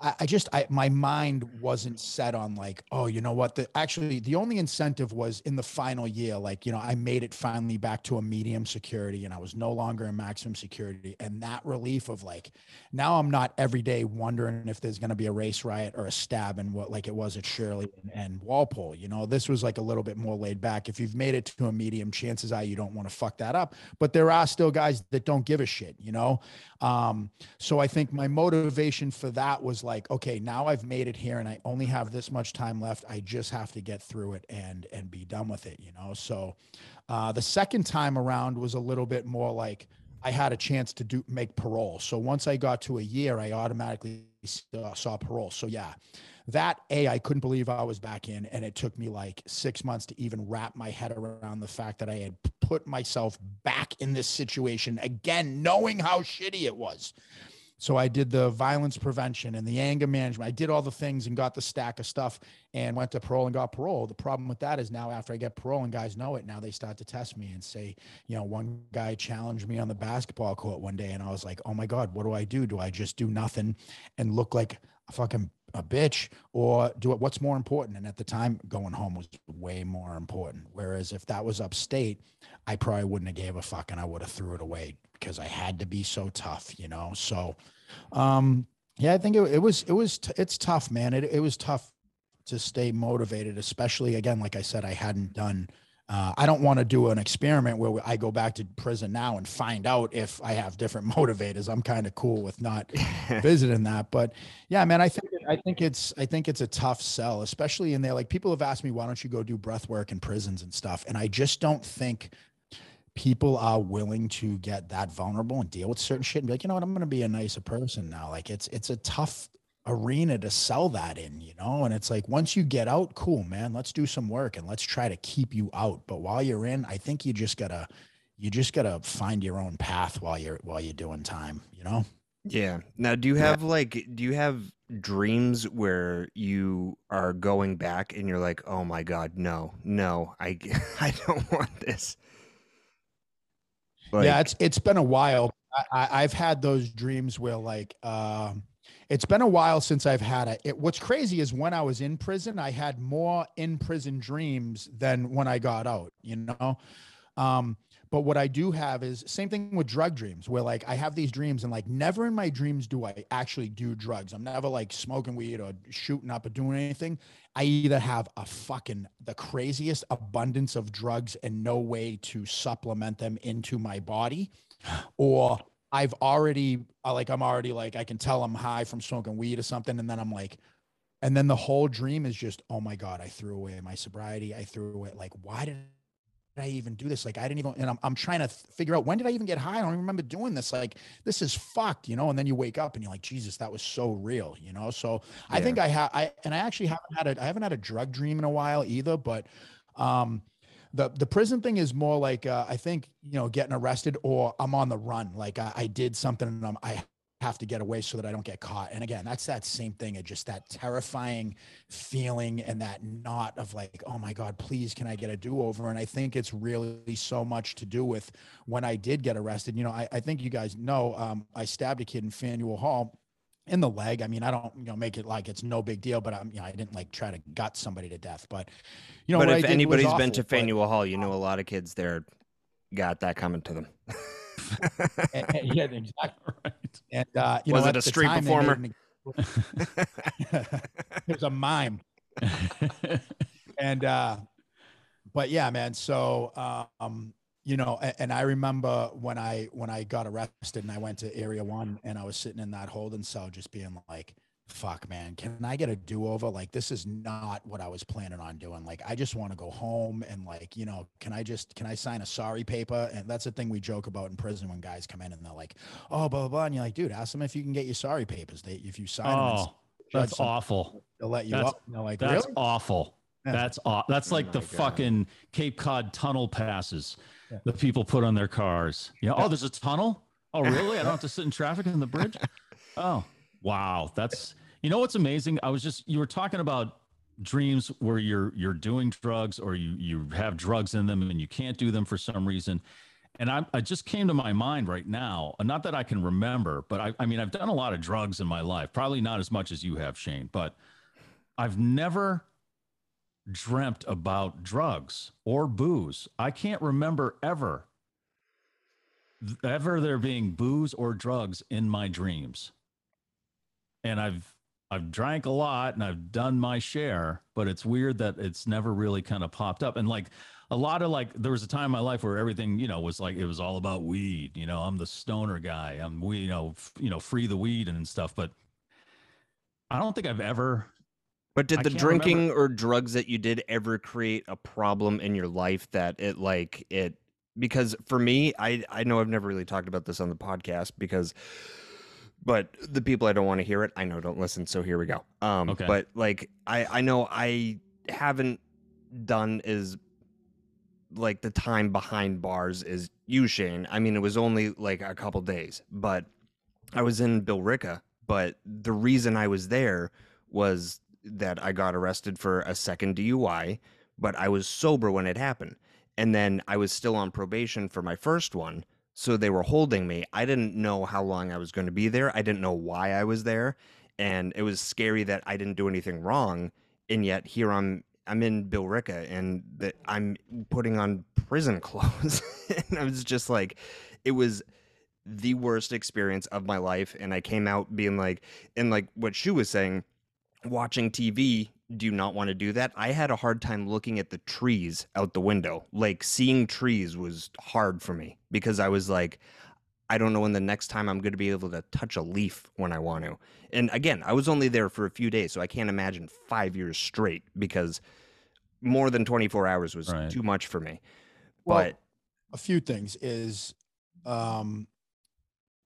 I, I just I my mind wasn't set on like oh you know what the actually the only incentive was in the final year like you know I made it finally back to a medium security and I was no longer in maximum security and that relief of like now I'm not every day wondering if there's going to be a race riot or a stab and what like it was at Shirley and, and Walpole. You know, this was like a little bit more laid back. If you've made it to a medium, chances are you don't want to fuck that up. But there are still guys that don't give a shit. You know, um, so I think my motivation for that was like, okay, now I've made it here and I only have this much time left. I just have to get through it and and be done with it. You know, so uh, the second time around was a little bit more like I had a chance to do make parole. So once I got to a year, I automatically saw, saw parole. So yeah, that a I couldn't believe I was back in, and it took me like six months to even wrap my head around the fact that I had put myself back in this situation again, knowing how shitty it was. So I did the violence prevention and the anger management. I did all the things and got the stack of stuff and went to parole and got parole. The problem with that is now after I get parole and guys know it, now they start to test me and say, you know, one guy challenged me on the basketball court one day and I was like, "Oh my god, what do I do? Do I just do nothing and look like a fucking a bitch or do it what's more important and at the time going home was way more important whereas if that was upstate i probably wouldn't have gave a fuck and i would have threw it away because i had to be so tough you know? So um yeah i think it, it was it was t- it's tough man. It, it was tough to stay motivated especially again like i said i hadn't done uh, I don't want to do an experiment where I go back to prison now and find out if I have different [LAUGHS] motivators. I'm kind of cool with not [LAUGHS] visiting that, but yeah, man, I think I think it's I think it's a tough sell, especially in there. Like people have asked me, why don't you go do breath work in prisons and stuff, and I just don't think people are willing to get that vulnerable and deal with certain shit and be like, you know what, I'm going to be a nicer person now. Like it's it's a tough arena to sell that in, you know? And it's like once you get out, cool, man, let's do some work and let's try to keep you out. But while you're in, I think you just gotta you just gotta find your own path while you're while you're doing time, you know? Yeah. Now do you have yeah. like do you have dreams where you are going back and you're like, oh my God, no, no, I [LAUGHS] I don't want this. Like, yeah, it's it's been a while. I, have had those dreams where like um it's been a while since I've had it. it. What's crazy is when I was in prison, I had more in prison dreams than when I got out, you know? Um, but what I do have is same thing with drug dreams, where like I have these dreams and like never in my dreams do I actually do drugs. I'm never like smoking weed or shooting up or doing anything. I either have a fucking the craziest abundance of drugs and no way to supplement them into my body, or I've already uh, like I'm already like I can tell I'm high from smoking weed or something, and then I'm like, and then the whole dream is just, oh my god, I threw away my sobriety. I threw away like why did I even do this? Like I didn't even, and I'm I'm trying to figure out when did I even get high? I don't even remember doing this. Like this is fucked, you know. And then you wake up and you're like, Jesus, that was so real, you know. So yeah. I think I have, I and I actually haven't had a, I haven't had a drug dream in a while either, but um the the prison thing is more like uh, I think you know getting arrested or I'm on the run. Like I, I did something and I'm, I have to get away so that I don't get caught. And again, that's that same thing of just that terrifying feeling and that knot of like, oh my God, please can I get a do-over? And I think it's really so much to do with when I did get arrested. You know, I, I think you guys know um, I stabbed a kid in Faneuil Hall in the leg. I mean, I don't, you know, make it like it's no big deal, but I'm, you know, I didn't like try to gut somebody to death. But, you know, but if anybody's awful, been to Faneuil Hall, you know, a lot of kids there got that coming to them. [LAUGHS] [LAUGHS] and, and, yeah, exactly. [LAUGHS] Right. And, uh, you was know, it a street performer? There's [LAUGHS] a mime. and, uh, but yeah, man. So, um, you know and i remember when i when i got arrested and i went to area one and i was sitting in that holding cell just being like fuck man can i get a do-over like this is not what i was planning on doing like i just want to go home and like you know can i just can i sign a sorry paper and that's the thing we joke about in prison when guys come in and they're like oh blah blah blah and you're like dude ask them if you can get your sorry papers they if you sign oh them that's awful they'll let you that's, up they're like that's really? awful that's aw- that's oh like oh the God. fucking Cape Cod tunnel passes yeah. the people put on their cars. Yeah. Oh, there's a tunnel. Oh, really? I don't have to sit in traffic in the bridge. [LAUGHS] Oh, wow. That's you know what's amazing. I was just you were talking about dreams where you're you're doing drugs or you you have drugs in them and you can't do them for some reason. And I, I just came to my mind right now, not that I can remember, but I, I mean, I've done a lot of drugs in my life, probably not as much as you have, Shane, but I've never dreamt about drugs or booze. I can't remember ever ever there being booze or drugs in my dreams. And I've I've drank a lot and I've done my share, but it's weird that it's never really kind of popped up. And like a lot of like there was a time in my life where everything, you know, was like it was all about weed, you know, I'm the stoner guy. I'm we, you know, f- you know, free the weed and stuff, but I don't think I've ever but did the drinking remember. or drugs that you did ever create a problem in your life that it like it because for me, I I know I've never really talked about this on the podcast because but the people I don't want to hear it, I know don't listen, so here we go. Um Okay. but like I I know I haven't done as like the time behind bars is you Shane. I mean it was only like a couple days, but I was in Billerica, but the reason I was there was that I got arrested for a second DUI, but I was sober when it happened. And then I was still on probation for my first one. So they were holding me. I didn't know how long I was going to be there. I didn't know why I was there. And it was scary that I didn't do anything wrong. And yet here I'm I'm in Billerica and that I'm putting on prison [LAUGHS] clothes. and I was just like it was the worst experience of my life. And I came out being like and like what Shue was saying, watching TV, do you not want to do that? I had a hard time looking at the trees out the window. Like seeing trees was hard for me because I was like, I don't know when the next time I'm going to be able to touch a leaf when I want to. And again, I was only there for a few days, so I can't imagine five years straight because more than 24 hours was Right. too much for me. Well, But a few things is um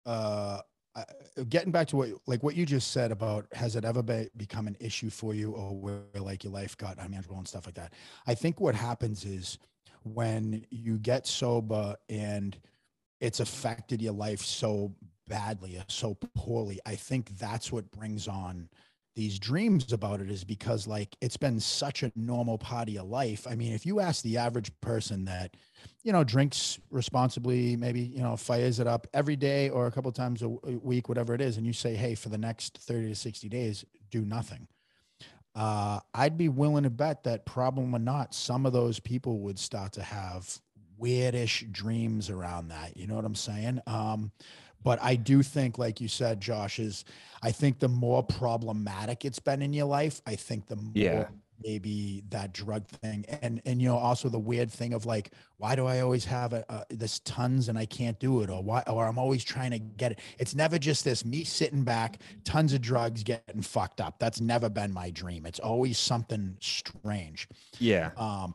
uh I- uh, getting back to what like what you just said about has it ever be, become an issue for you or where like your life got unmanageable and stuff like that i think what happens is when you get sober and it's affected your life so badly or so poorly i think that's what brings on these dreams about it is because like it's been such a normal part of your life i mean if you ask the average person that you know, drinks responsibly, maybe, you know, fires it up every day or a couple times a week, whatever it is. And you say, hey, for the next 30 to 60 days, do nothing. Uh, I'd be willing to bet that problem or not, some of those people would start to have weirdish dreams around that. You know what I'm saying? Um, but I do think, like you said, Josh, is I think the more problematic it's been in your life, I think the more Yeah. maybe that drug thing. And and you know also the weird thing of like why do i always have a, a, this tons and i can't do it? Or why or i'm always trying to get it. It's never just this me sitting back tons of drugs getting fucked up. That's never been my dream. It's always something strange. Yeah, um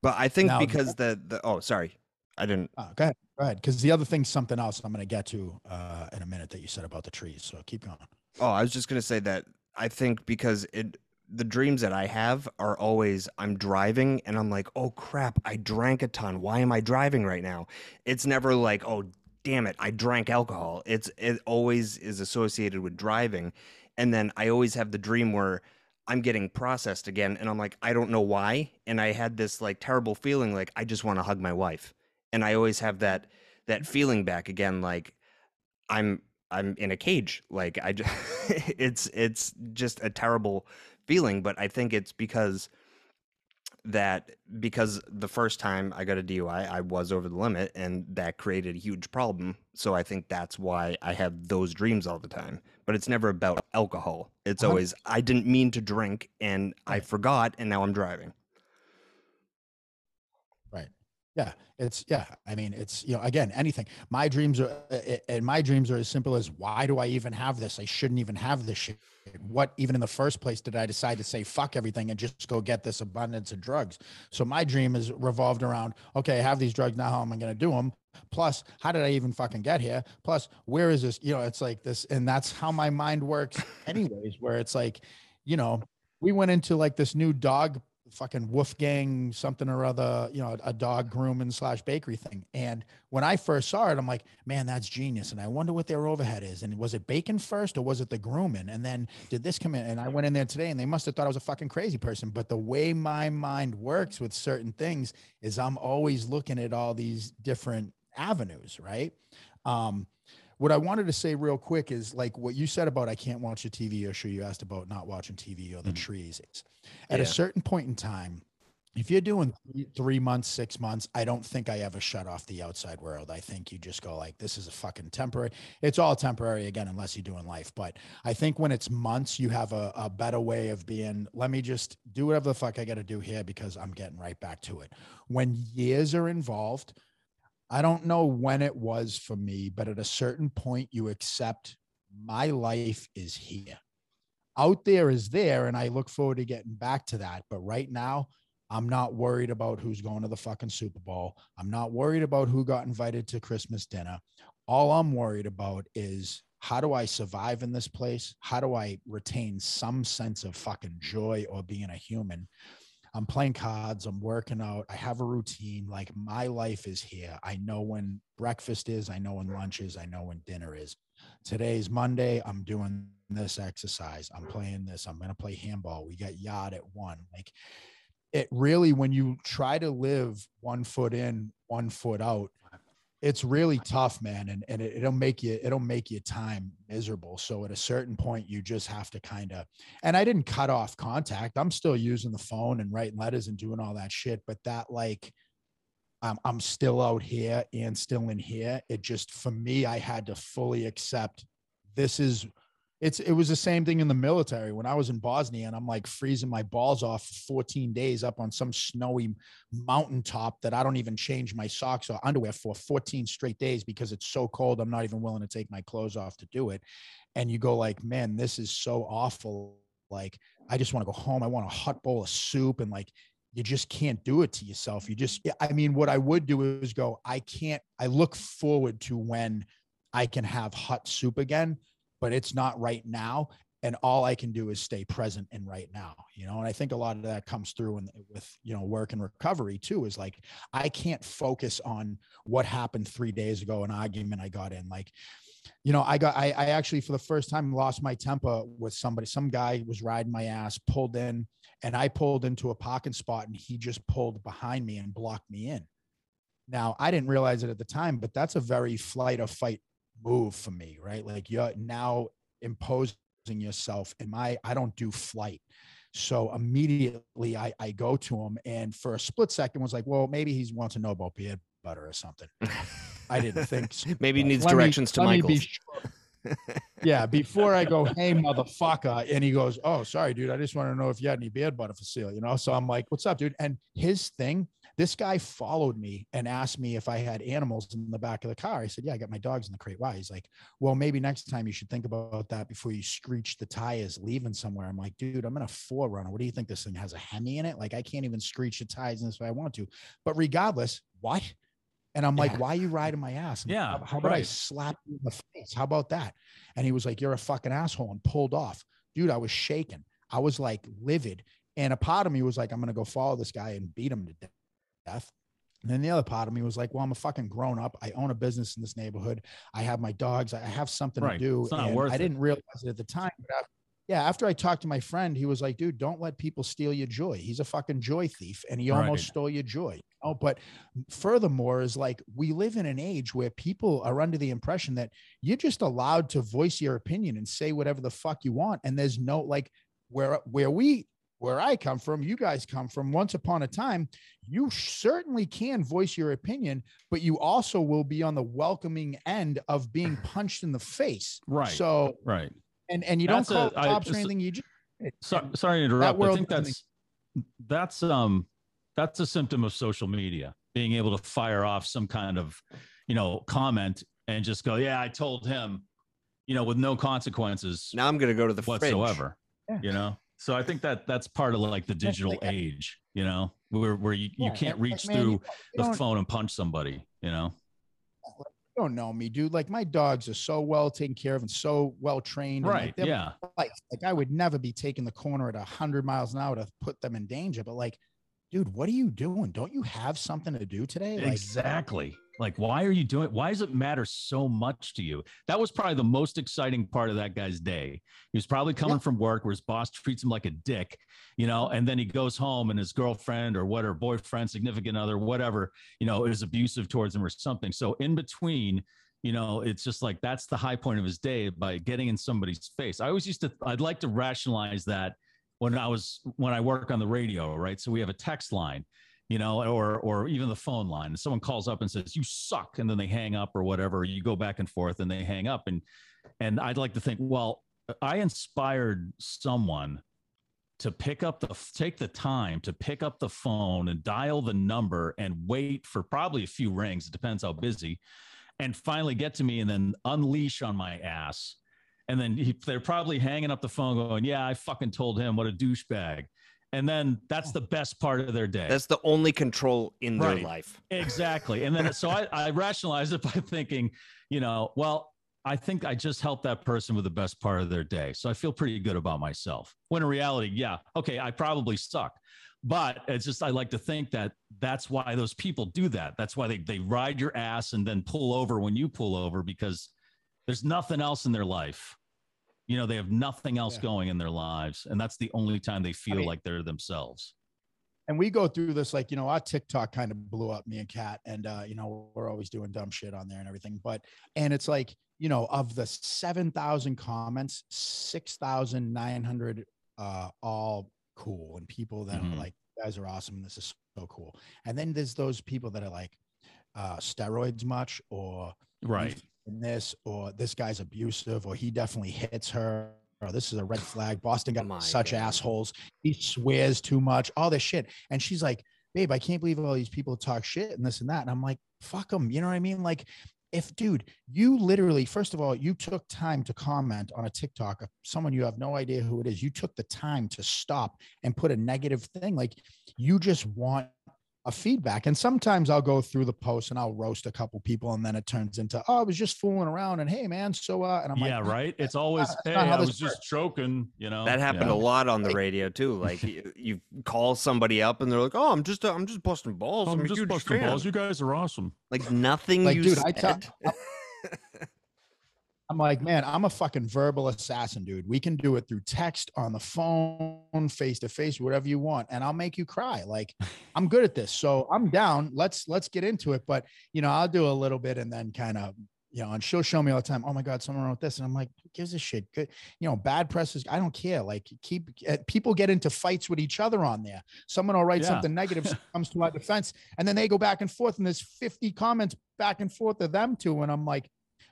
but I think Now- because the, the, oh, sorry. I didn't, uh, go ahead ahead because the other thing's something else i'm going to get to uh in a minute that you said about the trees so keep going Oh, I was just gonna say that I think because it the dreams that I have are always I'm driving and I'm like, oh crap, I drank a ton. Why am I driving right now? It's never like, oh damn it, I drank alcohol. It's it always is associated with driving. And then I always have the dream where I'm getting processed again and I'm like, I don't know why. And I had this like terrible feeling like I just want to hug my wife. And I always have that that feeling back again, like I'm I'm in a cage. Like I just, [LAUGHS] it's it's just a terrible feeling. But I think it's because that because the first time I got a DUI, I was over the limit, and that created a huge problem. So I think that's why I have those dreams all the time. But it's never about alcohol. It's Uh-huh. always I didn't mean to drink, and I forgot, and now I'm driving. Yeah, it's yeah. I mean, it's you know, again, anything. My dreams are, uh, uh, and my dreams are as simple as, why do I even have this? I shouldn't even have this shit. What even in the first place did I decide to say fuck everything and just go get this abundance of drugs? So my dream is revolved around, okay, I have these drugs now. How am I going to do them? Plus, how did I even fucking get here? Plus, where is this? You know, it's like this, and that's how my mind works, anyways. Where it's like, you know, we went into like this new dog fucking Wolfgang something or other, you know, a dog grooming slash bakery thing. And when I first saw it, I'm like, man, that's genius. And I wonder what their overhead is. And was it bacon first or was it the grooming? And then did this come in? And I went in there today and they must have thought I was a fucking crazy person. But the way my mind works with certain things is I'm always looking at all these different avenues, right? Um, what I wanted to say real quick is like what you said about I can't watch the TV or sure you asked about not watching TV or the Mhm. trees. At Yeah. a certain point in time, if you're doing three, three months, six months, I don't think I ever shut off the outside world. I think you just go like, this is a fucking temporary. It's all temporary again, unless you're doing life. But I think when it's months, you have a, a better way of being, let me just do whatever the fuck I got to do here because I'm getting right back to it. When years are involved, I don't know when it was for me, but at a certain point, you accept my life is here. Out there is there, and I look forward to getting back to that. But right now, I'm not worried about who's going to the fucking Super Bowl. I'm not worried about who got invited to Christmas dinner. All I'm worried about is how do I survive in this place? How do I retain some sense of fucking joy or being a human? I'm playing cards, I'm working out, I have a routine. Like my life is here. I know when breakfast is, I know when lunch is, I know when dinner is. Today's Monday, I'm doing this exercise, I'm playing this, I'm going to play handball. We got yard at one. Like it really, when you try to live one foot in, one foot out, it's really tough, man. And, and it, will make you, it'll make your time miserable. So at a certain point, you just have to kind of, and I didn't cut off contact. I'm still using the phone and writing letters and doing all that shit. But that like, um, I'm still out here and still in here. It just, for me, I had to fully accept this is it's it was the same thing in the military. When I was in Bosnia and I'm like freezing my balls off 14 days up on some snowy mountaintop that I don't even change my socks or underwear for 14 straight days because it's so cold I'm not even willing to take my clothes off to do it. And you go like man this is so awful. Like I just want to go home. I want a hot bowl of soup. And like you just can't do it to yourself. You just I mean what I would do is go I can't I look forward to when I can have hot soup again but it's not right now and all i can do is stay present in right now you know and i think a lot of that comes through in, with you know work and recovery too is like i can't focus on what happened three days ago an argument i got in like you know i got I, I actually for the first time lost my temper with somebody some guy was riding my ass pulled in and i pulled into a parking spot and he just pulled behind me and blocked me in. Now i didn't realize it at the time but that's a very flight or fight move for me, right? Like you're now imposing yourself in my, I don't do flight. So immediately I, I go to him and for a split second was like, well, maybe he wants to know about peanut butter or something. I didn't think [LAUGHS] so. maybe he needs let directions me, to Michael. Sure. yeah, before I go, hey motherfucker, and he goes, oh sorry, dude, I just want to know if you had any beard butter for sale, you know. So I'm like, what's up, dude? And his thing this guy followed me and asked me if I had animals in the back of the car. I said, Yeah, I got my dogs in the crate. Why? He's like, Well, maybe next time you should think about that before you screech the tires leaving somewhere. I'm like, Dude, I'm in a 4Runner. What do you think this thing has a Hemi in it? Like, I can't even screech the tires in this way I want to. But regardless, what? And I'm like, why are you riding my ass? I'm yeah. Like, how about right. I slap you in the face? How about that? And he was like, You're a fucking asshole and pulled off. Dude, I was shaking. I was like livid. And a part of me was like, I'm going to go follow this guy and beat him to death. And then the other part of me was like, well, I'm a fucking grown up. I own a business in this neighborhood. I have my dogs. I have something right. to do. It's not worth I didn't realize it at the time. But after, yeah, after I talked to my friend, he was like, dude, don't let people steal your joy. He's a fucking joy thief and he almost stole your joy. Oh, but furthermore, is like we live in an age where people are under the impression that you're just allowed to voice your opinion and say whatever the fuck you want. And there's no like where where we where I come from, you guys come from, once upon a time, you certainly can voice your opinion, but you also will be on the welcoming end of being [LAUGHS] punched in the face. Right. So, right. And and you that's don't call a, cops I, or anything. You just so, sorry to interrupt. I think that's that's um that's a symptom of social media being able to fire off some kind of you know comment and just go, yeah, I told him, you know, with no consequences. Now I'm going to go to the whatsoever. Yeah. You know. So I think that that's part of like the digital age, you know, where where you, you can't reach like, man, through the phone and punch somebody, you know. You don't know me, dude. Like my dogs are so well taken care of and so well trained. Right. Like, yeah. Like, like I would never be taking the corner at hundred miles an hour to put them in danger. But like, dude, what are you doing? Don't you have something to do today? Like, exactly. Like, why are you doing it? Why does it matter so much to you? That was probably the most exciting part of that guy's day. He was probably coming yeah. from work where his boss treats him like a dick, you know, and then he goes home and his girlfriend or what, boyfriend, significant other, whatever, you know, is abusive towards him or something. So in between, you know, it's just like that's the high point of his day by getting in somebody's face. I always used to, I'd like to rationalize that when I was, when I work on the radio, right? So we have a text line you know, or or even the phone line. Someone calls up and says, "You suck," and then they hang up or whatever. You go back and forth, and they hang up. And and I'd like to think, well, I inspired someone to pick up the take the time to pick up the phone and dial the number and wait for probably a few rings. It depends how busy, and finally get to me and then unleash on my ass. And then he, they're probably hanging up the phone, going, "Yeah, I fucking told him what a douchebag." And then that's the best part of their day. That's the only control in their Right. life. Exactly. And then so I, I rationalized it [LAUGHS] by thinking, you know, well, I think I just helped that person with the best part of their day. So I feel pretty good about myself. When in reality, yeah, okay, I probably suck. But it's just I like to think that that's why those people do that. That's why they they ride your ass and then pull over when you pull over because there's nothing else in their life. You know, they have nothing else Yeah. going in their lives, and that's the only time they feel mean- like they're themselves. and we go through this like you know our tiktok kind of blew up me and kat and uh you know we're always doing dumb shit on there and everything but and it's like you know of the 7000 comments 6900 uh all cool and people that Mhm. are like "You guys are awesome this is so cool and then there's those people that are like uh steroids much or Right. In this or this guy's abusive or he definitely hits her or this is a red flag boston got oh My such God. assholes he swears too much all this shit. And she's like babe i can't believe all these people talk shit and this and that. And i'm like fuck them you know what i mean? Like if dude you literally first of all you took time to comment on a tiktok of someone you have no idea who it is. You took the time to stop and put a negative thing like you just want a feedback. And sometimes I'll go through the post and I'll roast a couple people, and then it turns into, oh, I was just fooling around, and hey, man, so uh, and I'm like yeah, like, right. It's always, that's hey, not I this was just works." joking, you know. That happened Yeah. a lot on the radio too. [LAUGHS] Like you, you call somebody up and they're like, "Oh, I'm just uh, I'm just busting balls. I'm, I'm just busting fan." balls. You guys are awesome. Like nothing Like, you dude, I said. [LAUGHS] I'm like, man, I'm a fucking verbal assassin, dude. We can do it through text, on the phone, face to face, whatever you want, and I'll make you cry. Like, [LAUGHS] I'm good at this, so I'm down. Let's let's get into it. But you know, I'll do a little bit and then kind of, you know, and she'll show me all the time. Oh my god, someone wrote this, and I'm like, who gives a shit? Good, you know, bad press is. I don't care. Like, keep uh, people get into fights with each other on there. Someone will write Yeah. something negative, [LAUGHS] comes to our defense, and then they go back and forth, and there's 50 comments back and forth of them two, and I'm like,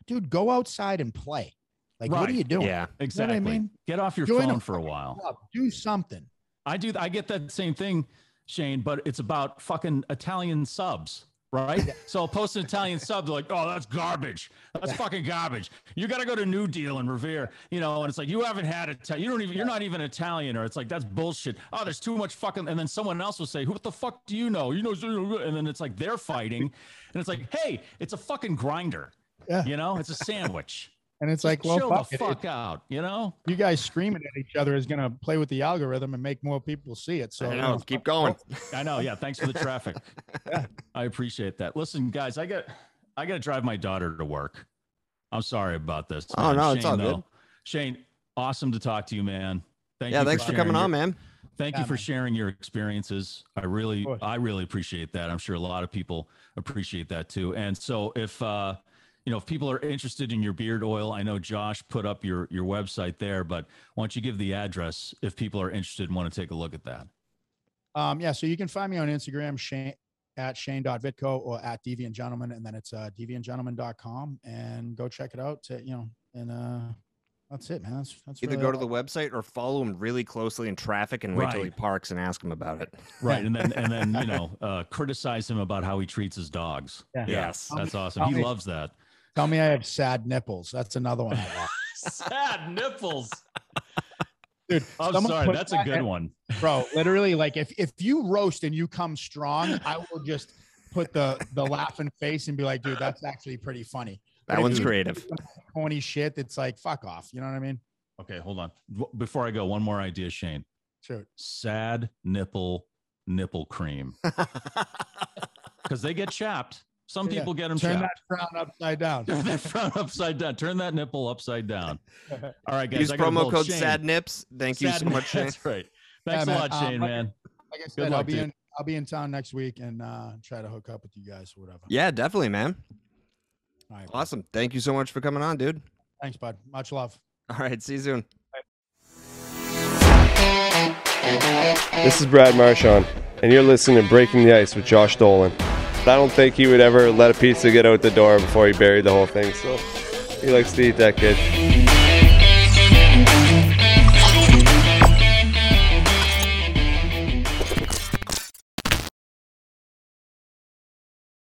dude, go outside and play. Like, what are you doing? yeah, Exactly. mean? Get off your Join a phone for a while. club. Do something. I do. I get that same thing, Shane, but it's about fucking Italian subs, right? So I'll post an Italian sub. They're like, oh, that's garbage. That's fucking garbage. You got to go to New Deal and Revere, you know, and it's like, you haven't had it. You don't even, you're not even Italian. Or it's like, that's bullshit. Oh, there's too much fucking. And then someone else will say, who the fuck do you know? You know, and then it's like they're fighting. And it's like, hey, it's a fucking grinder. Yeah. You know, it's a sandwich. [LAUGHS] And it's like, well, chill fuck the it. fuck out, you know? You guys screaming at each other is going to play with the algorithm and make more people see it. So, I know. know, Keep going. I know. Yeah. Thanks for the traffic. [LAUGHS] I appreciate that. Listen, guys, I got I got to drive my daughter to work. I'm sorry about this. Oh, man. no, it's all Shane, good. Shane, awesome to talk to you, man. Thank yeah, you thanks for sharing coming your- on, man. Thank Yeah, you for man. sharing your experiences. I really. I really appreciate that. I'm sure a lot of people appreciate that too. And so, if uh, you know, if people are interested in your beard oil, I know Josh put up your your website there, but why don't you give the address if people are interested and want to take a look at that? Um, yeah, so you can find me on Instagram, Shane at Shane.vitco or at Deviant Gentleman, and then it's uh deviantgentleman.com and go check it out. To, you know, and uh that's it, man. That's that's Either really go to all- the website or follow him really closely in traffic and wait till he parks and ask him about it. Right, and then [LAUGHS] and then you know uh, criticize him about how he treats his dogs. Yeah. Yes. that's awesome. Tell He me- loves that. Tell me I have sad nipples. That's another one. [LAUGHS] Sad nipples. Dude, I'm sorry, put that's a good in- one. bro. Literally, like if if you roast and you come strong, I will just put the the laughing face and be like, dude, that's actually pretty funny. That But one's creative. do Corny shit. It's like fuck off. You know what I mean? Okay, hold on. Before I go, one more idea, Shane. Shoot. Sad nipple nipple cream [LAUGHS] because they get chapped. Some Yeah, people get them Turn that chapped. frown upside down. Turn that front upside down. Turn that nipple upside down. [LAUGHS] All right, guys. Use I promo bolt. code Shane, SADNIPS. Thank you Sad so much, Shane. That's right. Thanks Yeah, a man. lot, Um, Shane, like- man. Like I said, I'll luck, be dude. in I'll be in town next week and uh try to hook up with you guys or whatever. Yeah, definitely, man. All right. Awesome. Thank you so much for coming on, dude. Thanks, bud. Much love. All right, see you soon. This is Brad Marchand, and you're listening to Breaking the Ice with Josh Dolan. I don't think he would ever let a pizza get out the door before he buried the whole thing, so he likes to eat that kid.